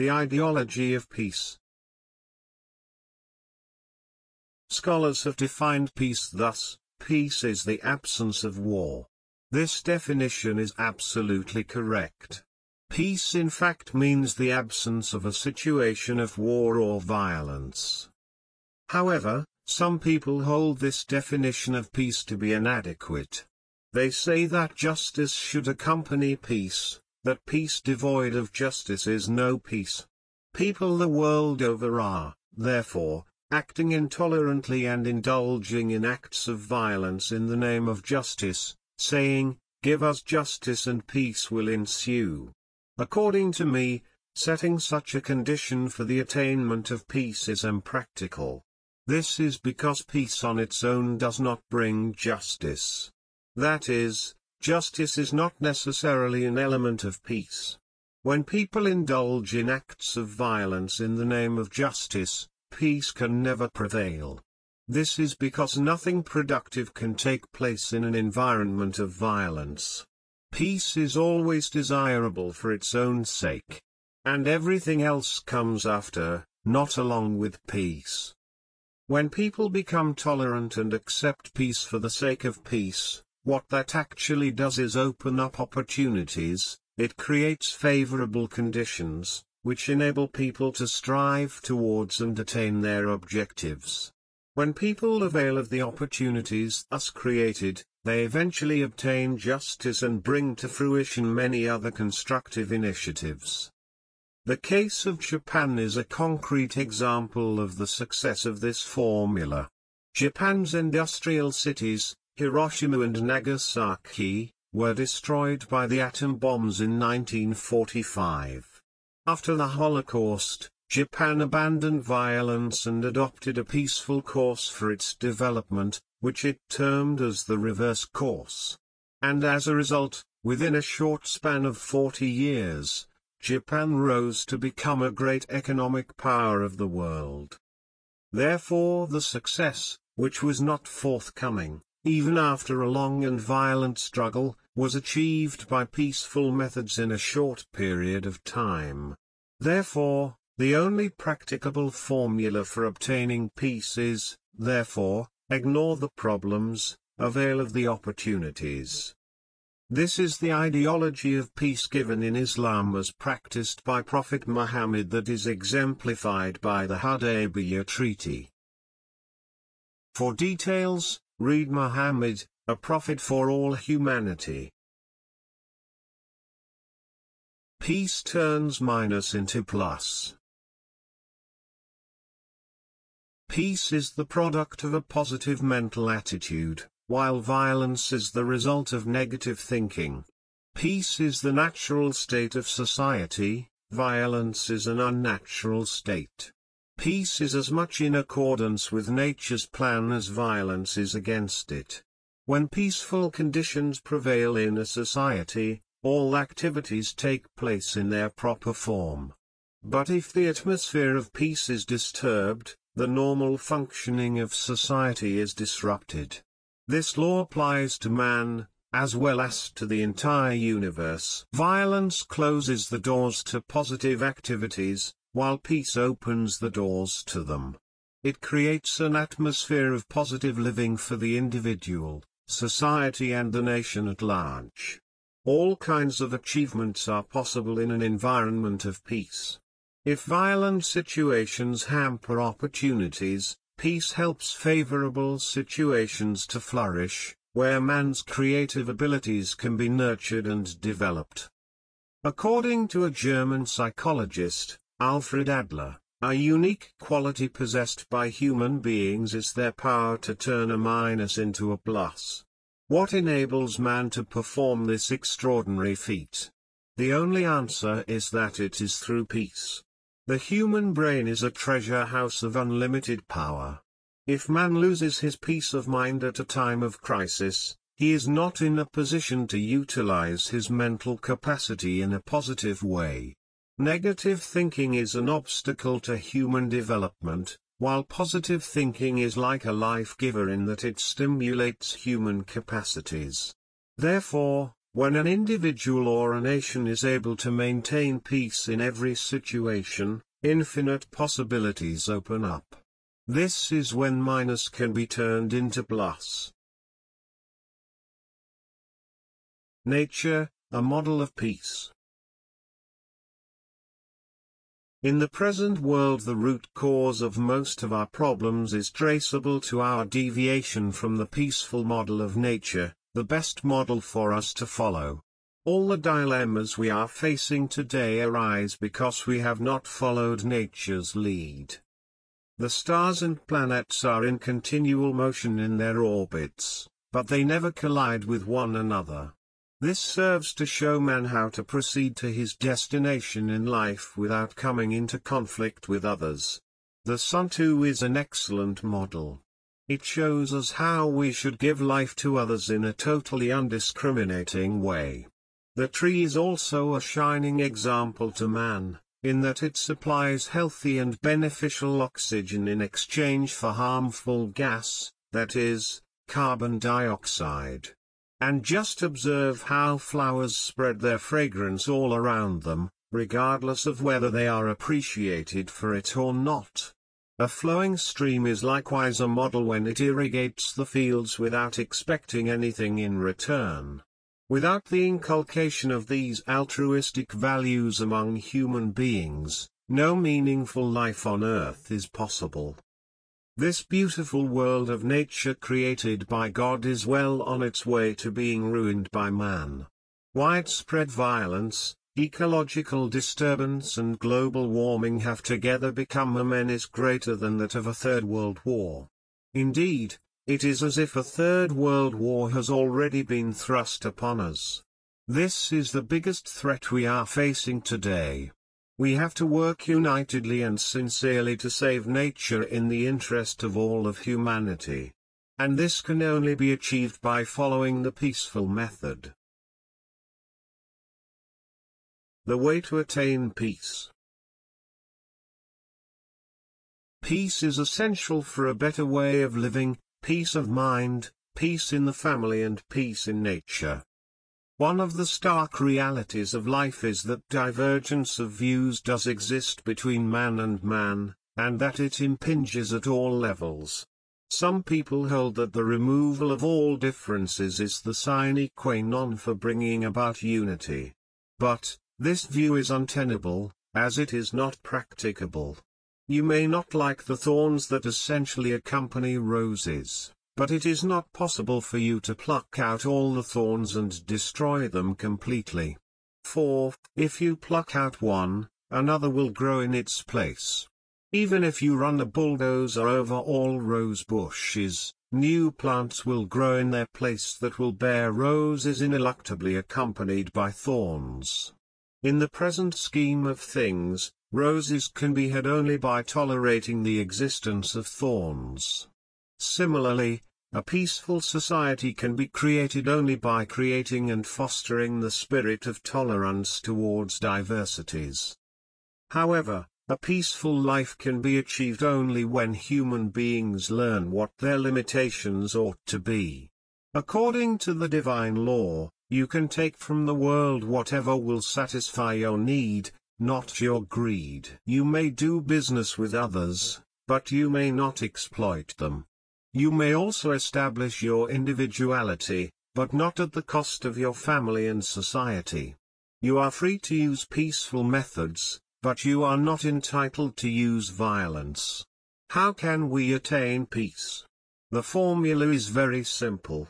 The ideology of peace. Scholars have defined peace thus: peace is the absence of war. This definition is absolutely correct. Peace in fact means the absence of a situation of war or violence. However, some people hold this definition of peace to be inadequate. They say that justice should accompany peace, that peace devoid of justice is no peace. People the world over are, therefore, acting intolerantly and indulging in acts of violence in the name of justice, saying, "Give us justice and peace will ensue." According to me, setting such a condition for the attainment of peace is impractical. This is because peace on its own does not bring justice. That is, Justice is not necessarily an element of peace. When people indulge in acts of violence in the name of justice, peace can never prevail. This is because nothing productive can take place in an environment of violence. Peace is always desirable for its own sake. And everything else comes after, not along with peace. When people become tolerant and accept peace for the sake of peace, what that actually does is open up opportunities, it creates favorable conditions, which enable people to strive towards and attain their objectives. When people avail of the opportunities thus created, they eventually obtain justice and bring to fruition many other constructive initiatives. The case of Japan is a concrete example of the success of this formula. Japan's industrial cities, Hiroshima and Nagasaki, were destroyed by the atom bombs in 1945. After the Holocaust, Japan abandoned violence and adopted a peaceful course for its development, which it termed as the reverse course. And as a result, within a short span of 40 years, Japan rose to become a great economic power of the world. Therefore the success, which was not forthcoming, even after a long and violent struggle, was achieved by peaceful methods in a short period of time. Therefore, the only practicable formula for obtaining peace is, therefore, ignore the problems, avail of the opportunities. This is the ideology of peace given in Islam as practiced by Prophet Muhammad that is exemplified by the Hudaybiyah Treaty. For details, Read Muhammad, a prophet for all humanity. Peace turns minus into plus. Peace is the product of a positive mental attitude, while violence is the result of negative thinking. Peace is the natural state of society, violence is an unnatural state. Peace is as much in accordance with nature's plan as violence is against it. When peaceful conditions prevail in a society, all activities take place in their proper form. But if the atmosphere of peace is disturbed, the normal functioning of society is disrupted. This law applies to man, as well as to the entire universe. Violence closes the doors to positive activities, while peace opens the doors to them. It creates an atmosphere of positive living for the individual, society and the nation at large. All kinds of achievements are possible in an environment of peace. If violent situations hamper opportunities, peace helps favorable situations to flourish, where man's creative abilities can be nurtured and developed. According to a German psychologist, Alfred Adler, a unique quality possessed by human beings is their power to turn a minus into a plus. What enables man to perform this extraordinary feat? The only answer is that it is through peace. The human brain is a treasure house of unlimited power. If man loses his peace of mind at a time of crisis, he is not in a position to utilize his mental capacity in a positive way. Negative thinking is an obstacle to human development, while positive thinking is like a life giver in that it stimulates human capacities. Therefore, when an individual or a nation is able to maintain peace in every situation, infinite possibilities open up. This is when minus can be turned into plus. Nature, a model of peace. In the present world, the root cause of most of our problems is traceable to our deviation from the peaceful model of nature, the best model for us to follow. All the dilemmas we are facing today arise because we have not followed nature's lead. The stars and planets are in continual motion in their orbits, but they never collide with one another. This serves to show man how to proceed to his destination in life without coming into conflict with others. The Sun Tzu is an excellent model. It shows us how we should give life to others in a totally undiscriminating way. The tree is also a shining example to man, in that it supplies healthy and beneficial oxygen in exchange for harmful gas, that is, carbon dioxide. And just observe how flowers spread their fragrance all around them, regardless of whether they are appreciated for it or not. A flowing stream is likewise a model when it irrigates the fields without expecting anything in return. Without the inculcation of these altruistic values among human beings, no meaningful life on earth is possible. This beautiful world of nature created by God is well on its way to being ruined by man. Widespread violence, ecological disturbance and global warming have together become a menace greater than that of a Third World War. Indeed, it is as if a Third World War has already been thrust upon us. This is the biggest threat we are facing today. We have to work unitedly and sincerely to save nature in the interest of all of humanity. And this can only be achieved by following the peaceful method. The way to attain peace. Peace is essential for a better way of living, peace of mind, peace in the family and peace in nature. One of the stark realities of life is that divergence of views does exist between man and man, and that it impinges at all levels. Some people hold that the removal of all differences is the sine qua non for bringing about unity. But this view is untenable, as it is not practicable. You may not like the thorns that essentially accompany roses. But it is not possible for you to pluck out all the thorns and destroy them completely. For, if you pluck out one, another will grow in its place. Even if you run a bulldozer over all rose bushes, new plants will grow in their place that will bear roses ineluctably accompanied by thorns. In the present scheme of things, roses can be had only by tolerating the existence of thorns. Similarly, a peaceful society can be created only by creating and fostering the spirit of tolerance towards diversities. However, a peaceful life can be achieved only when human beings learn what their limitations ought to be. According to the divine law, you can take from the world whatever will satisfy your need, not your greed. You may do business with others, but you may not exploit them. You may also establish your individuality, but not at the cost of your family and society. You are free to use peaceful methods, but you are not entitled to use violence. How can we attain peace? The formula is very simple.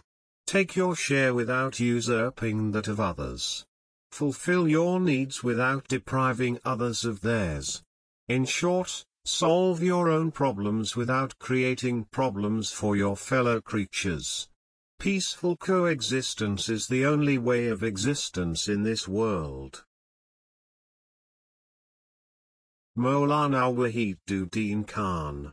Take your share without usurping that of others. Fulfill your needs without depriving others of theirs. In short, solve your own problems without creating problems for your fellow peaceful coexistence is the only way of existence in this world Maulana Wahiduddin Khan